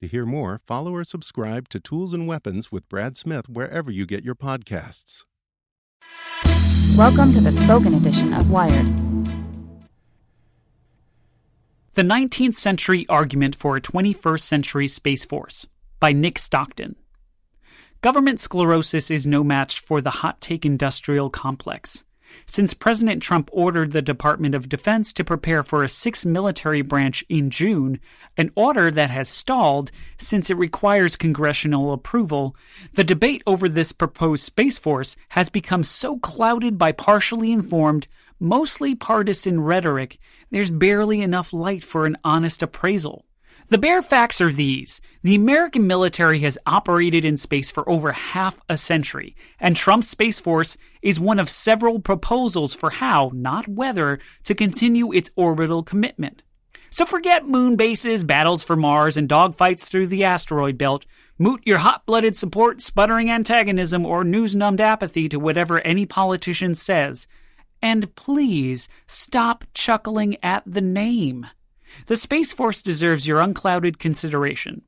To hear more, follow or subscribe to Tools and Weapons with Brad Smith wherever you get your podcasts. Welcome to the spoken edition of Wired. The 19th Century Argument for a 21st Century Space Force by Nick Stockton. Government sclerosis is no match for the hot take industrial complex. Since President Trump ordered the Department of Defense to prepare for a sixth military branch in June, an order that has stalled since it requires congressional approval, the debate over this proposed Space Force has become so clouded by partially informed, mostly partisan rhetoric, there's barely enough light for an honest appraisal. The bare facts are these. The American military has operated in space for over half a century, and Trump's Space Force is one of several proposals for how, not whether, to continue its orbital commitment. So forget moon bases, battles for Mars, and dogfights through the asteroid belt. Moot your hot blooded support, sputtering antagonism, or news numbed apathy to whatever any politician says. And please stop chuckling at the name. The Space Force deserves your unclouded consideration.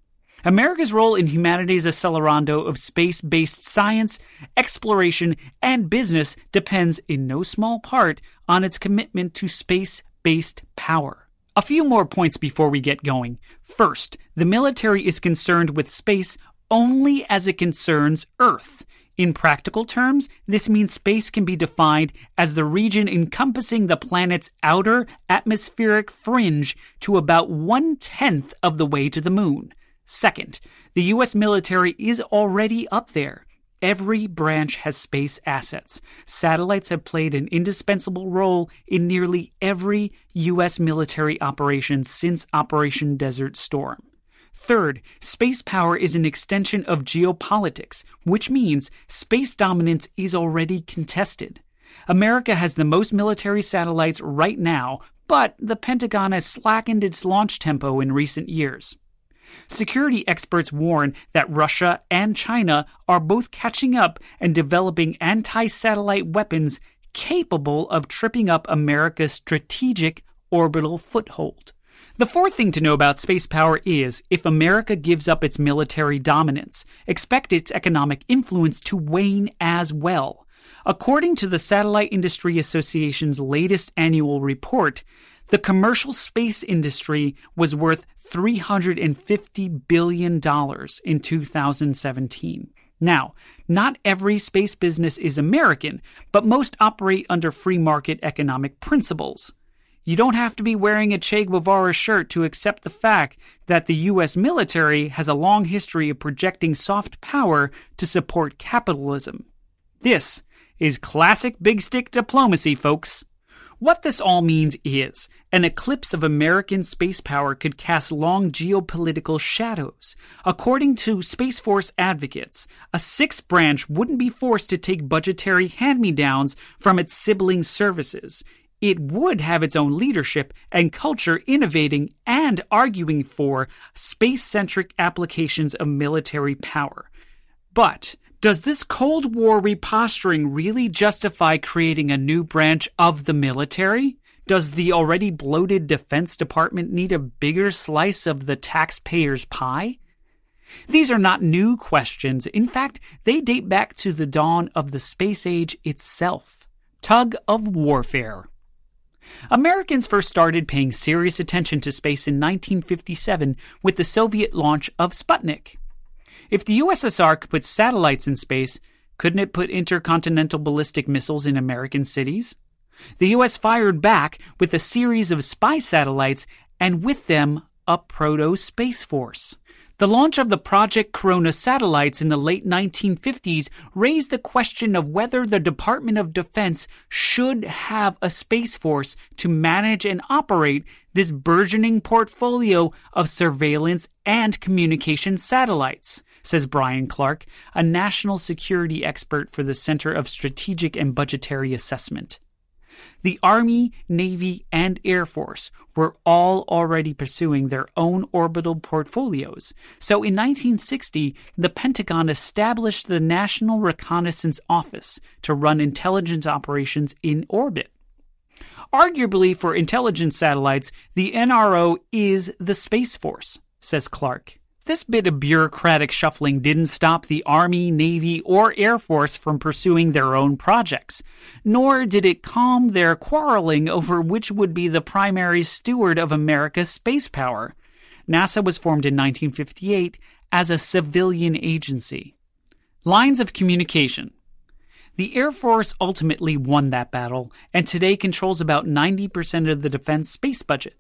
America's role in humanity's accelerando of space based science, exploration, and business depends in no small part on its commitment to space based power. A few more points before we get going. First, the military is concerned with space only as it concerns Earth. In practical terms, this means space can be defined as the region encompassing the planet's outer atmospheric fringe to about one tenth of the way to the moon. Second, the U.S. military is already up there. Every branch has space assets. Satellites have played an indispensable role in nearly every U.S. military operation since Operation Desert Storm. Third, space power is an extension of geopolitics, which means space dominance is already contested. America has the most military satellites right now, but the Pentagon has slackened its launch tempo in recent years. Security experts warn that Russia and China are both catching up and developing anti satellite weapons capable of tripping up America's strategic orbital foothold. The fourth thing to know about space power is if America gives up its military dominance, expect its economic influence to wane as well. According to the Satellite Industry Association's latest annual report, the commercial space industry was worth $350 billion in 2017. Now, not every space business is American, but most operate under free market economic principles. You don't have to be wearing a Che Guevara shirt to accept the fact that the U.S. military has a long history of projecting soft power to support capitalism. This is classic big stick diplomacy, folks. What this all means is an eclipse of American space power could cast long geopolitical shadows. According to Space Force advocates, a sixth branch wouldn't be forced to take budgetary hand me downs from its sibling services it would have its own leadership and culture innovating and arguing for space centric applications of military power. But does this Cold War reposturing really justify creating a new branch of the military? Does the already bloated Defense Department need a bigger slice of the taxpayer's pie? These are not new questions. In fact, they date back to the dawn of the space age itself. Tug of warfare. Americans first started paying serious attention to space in 1957 with the Soviet launch of Sputnik. If the USSR could put satellites in space, couldn't it put intercontinental ballistic missiles in American cities? The US fired back with a series of spy satellites and with them a proto space force. The launch of the Project Corona satellites in the late 1950s raised the question of whether the Department of Defense should have a space force to manage and operate this burgeoning portfolio of surveillance and communication satellites, says Bryan Clark, a national security expert for the Center of Strategic and Budgetary Assessment. The Army, Navy, and Air Force were all already pursuing their own orbital portfolios. So in 1960, the Pentagon established the National Reconnaissance Office to run intelligence operations in orbit. Arguably, for intelligence satellites, the NRO is the Space Force, says Clark. This bit of bureaucratic shuffling didn't stop the Army, Navy, or Air Force from pursuing their own projects, nor did it calm their quarreling over which would be the primary steward of America's space power. NASA was formed in 1958 as a civilian agency. Lines of communication. The Air Force ultimately won that battle and today controls about 90% of the defense space budget.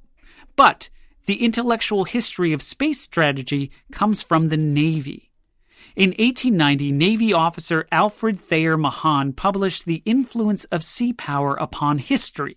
But the intellectual history of space strategy comes from the Navy. In 1890, Navy officer Alfred Thayer Mahan published The Influence of Sea Power Upon History,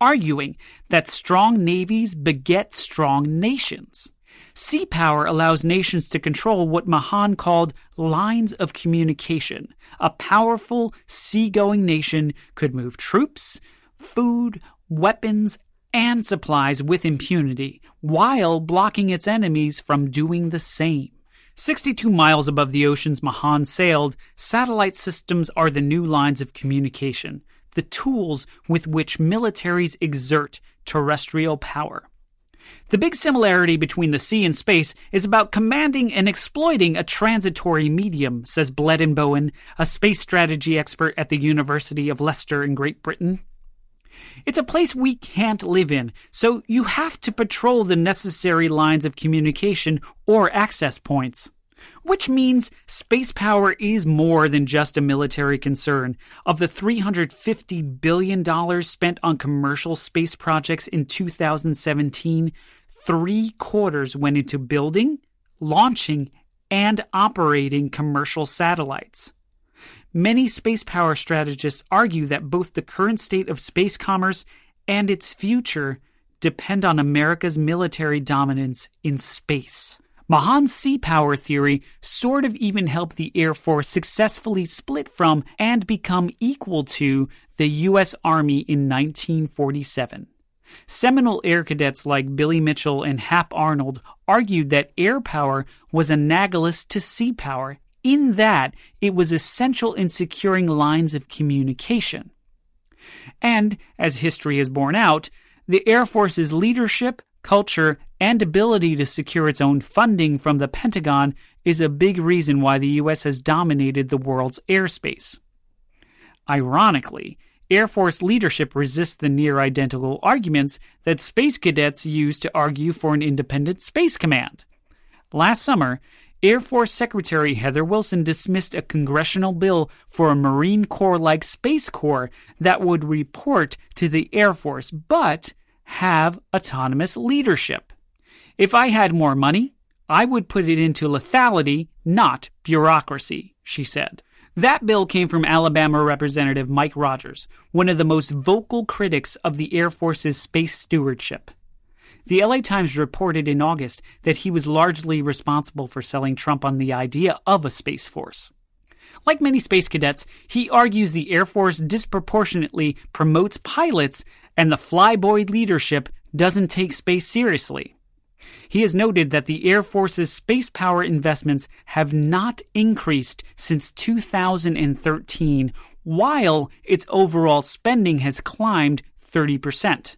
arguing that strong navies beget strong nations. Sea power allows nations to control what Mahan called lines of communication. A powerful seagoing nation could move troops, food, weapons, and supplies with impunity while blocking its enemies from doing the same. 62 miles above the oceans Mahan sailed, satellite systems are the new lines of communication, the tools with which militaries exert terrestrial power. The big similarity between the sea and space is about commanding and exploiting a transitory medium, says Bleddyn Bowen, a space strategy expert at the University of Leicester in Great Britain. It's a place we can't live in, so you have to patrol the necessary lines of communication or access points. Which means space power is more than just a military concern. Of the $350 billion spent on commercial space projects in 2017, three quarters went into building, launching, and operating commercial satellites. Many space power strategists argue that both the current state of space commerce and its future depend on America's military dominance in space. Mahan's sea power theory sort of even helped the Air Force successfully split from and become equal to the U.S. Army in 1947. Seminole air cadets like Billy Mitchell and Hap Arnold argued that air power was analogous to sea power in that it was essential in securing lines of communication. And, as history has borne out, the Air Force's leadership, culture, and ability to secure its own funding from the Pentagon is a big reason why the U.S. has dominated the world's airspace. Ironically, Air Force leadership resists the near identical arguments that space cadets use to argue for an independent space command. Last summer, Air Force Secretary Heather Wilson dismissed a congressional bill for a Marine Corps like Space Corps that would report to the Air Force but have autonomous leadership. If I had more money, I would put it into lethality, not bureaucracy, she said. That bill came from Alabama Representative Mike Rogers, one of the most vocal critics of the Air Force's space stewardship. The LA Times reported in August that he was largely responsible for selling Trump on the idea of a Space Force. Like many space cadets, he argues the Air Force disproportionately promotes pilots and the flyboy leadership doesn't take space seriously. He has noted that the Air Force's space power investments have not increased since 2013, while its overall spending has climbed 30%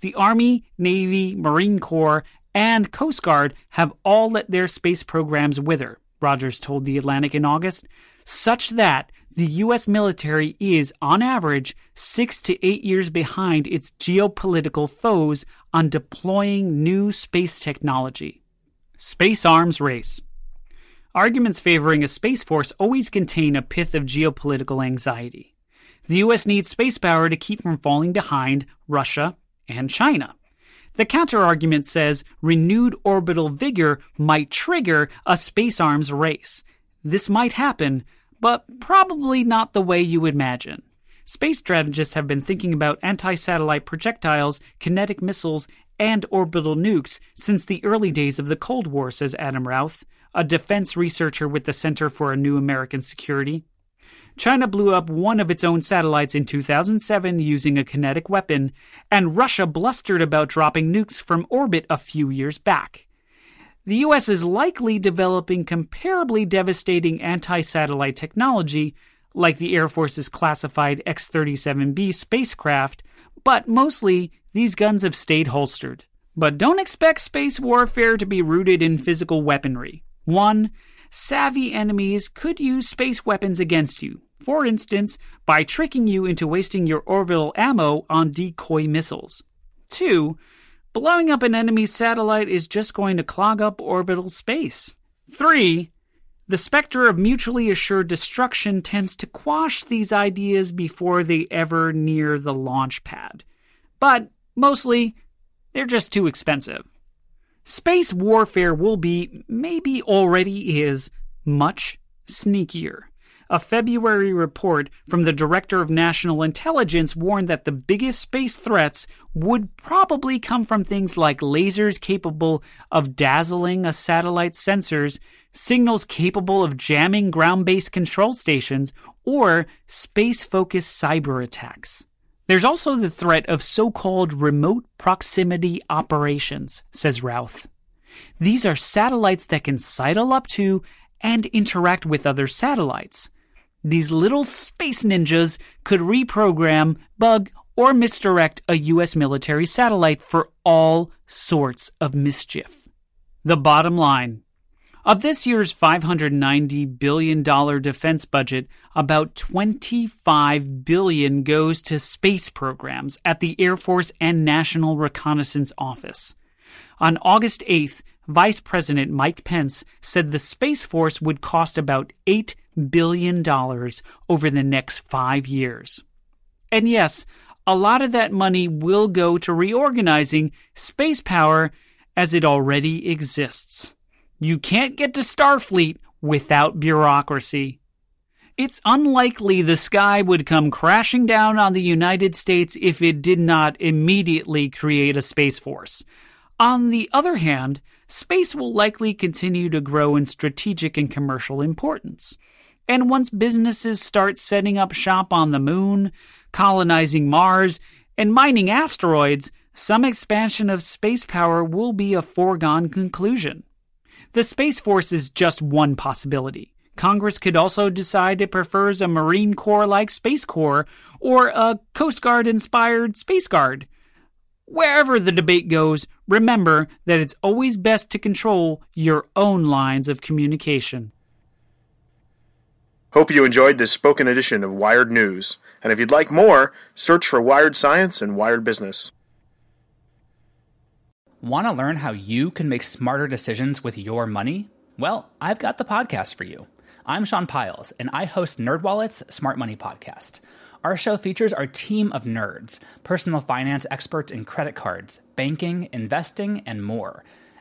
the Army, Navy, Marine Corps, and Coast Guard have all let their space programs wither, Rogers told The Atlantic in August, such that the U.S. military is, on average, six to eight years behind its geopolitical foes on deploying new space technology. Space arms race. Arguments favoring a space force always contain a pith of geopolitical anxiety. The U.S. needs space power to keep from falling behind Russia and China. The counterargument says renewed orbital vigor might trigger a space arms race. This might happen, but probably not the way you imagine. Space strategists have been thinking about anti satellite projectiles, kinetic missiles, and orbital nukes since the early days of the Cold War, says Adam Routh, a defense researcher with the Center for a New American Security. China blew up one of its own satellites in 2007 using a kinetic weapon, and Russia blustered about dropping nukes from orbit a few years back. The US is likely developing comparably devastating anti satellite technology, like the Air Force's classified X 37B spacecraft, but mostly these guns have stayed holstered. But don't expect space warfare to be rooted in physical weaponry. One, savvy enemies could use space weapons against you, for instance, by tricking you into wasting your orbital ammo on decoy missiles. Two, blowing up an enemy satellite is just going to clog up orbital space. Three, the specter of mutually assured destruction tends to quash these ideas before they ever near the launch pad. But mostly, they're just too expensive. Space warfare will be, maybe already is, much sneakier. A February report from the Director of National Intelligence warned that the biggest space threats would probably come from things like lasers capable of dazzling a satellite's sensors, signals capable of jamming ground based control stations, or space focused cyber attacks. There's also the threat of so called remote proximity operations, says Routh. These are satellites that can sidle up to and interact with other satellites. These little space ninjas could reprogram, bug, or misdirect a U.S. military satellite for all sorts of mischief. The bottom line of this year's $590 billion defense budget, about 25 billion goes to space programs at the Air Force and National Reconnaissance Office. On August 8th, Vice President Mike Pence said the Space Force would cost about $8 billion over the next five years. And yes, a lot of that money will go to reorganizing space power as it already exists. You can't get to Starfleet without bureaucracy. It's unlikely the sky would come crashing down on the United States if it did not immediately create a space force. On the other hand, space will likely continue to grow in strategic and commercial importance. And once businesses start setting up shop on the moon, colonizing Mars, and mining asteroids, some expansion of space power will be a foregone conclusion. The Space Force is just one possibility. Congress could also decide it prefers a Marine Corps like Space Corps or a Coast Guard inspired Space Guard. Wherever the debate goes, remember that it's always best to control your own lines of communication. Hope you enjoyed this spoken edition of Wired News. And if you'd like more, search for Wired Science and Wired Business. Want to learn how you can make smarter decisions with your money? Well, I've got the podcast for you. I'm Sean Pyles, and I host NerdWallet's Smart Money Podcast. Our show features our team of nerds, personal finance experts in credit cards, banking, investing, and more.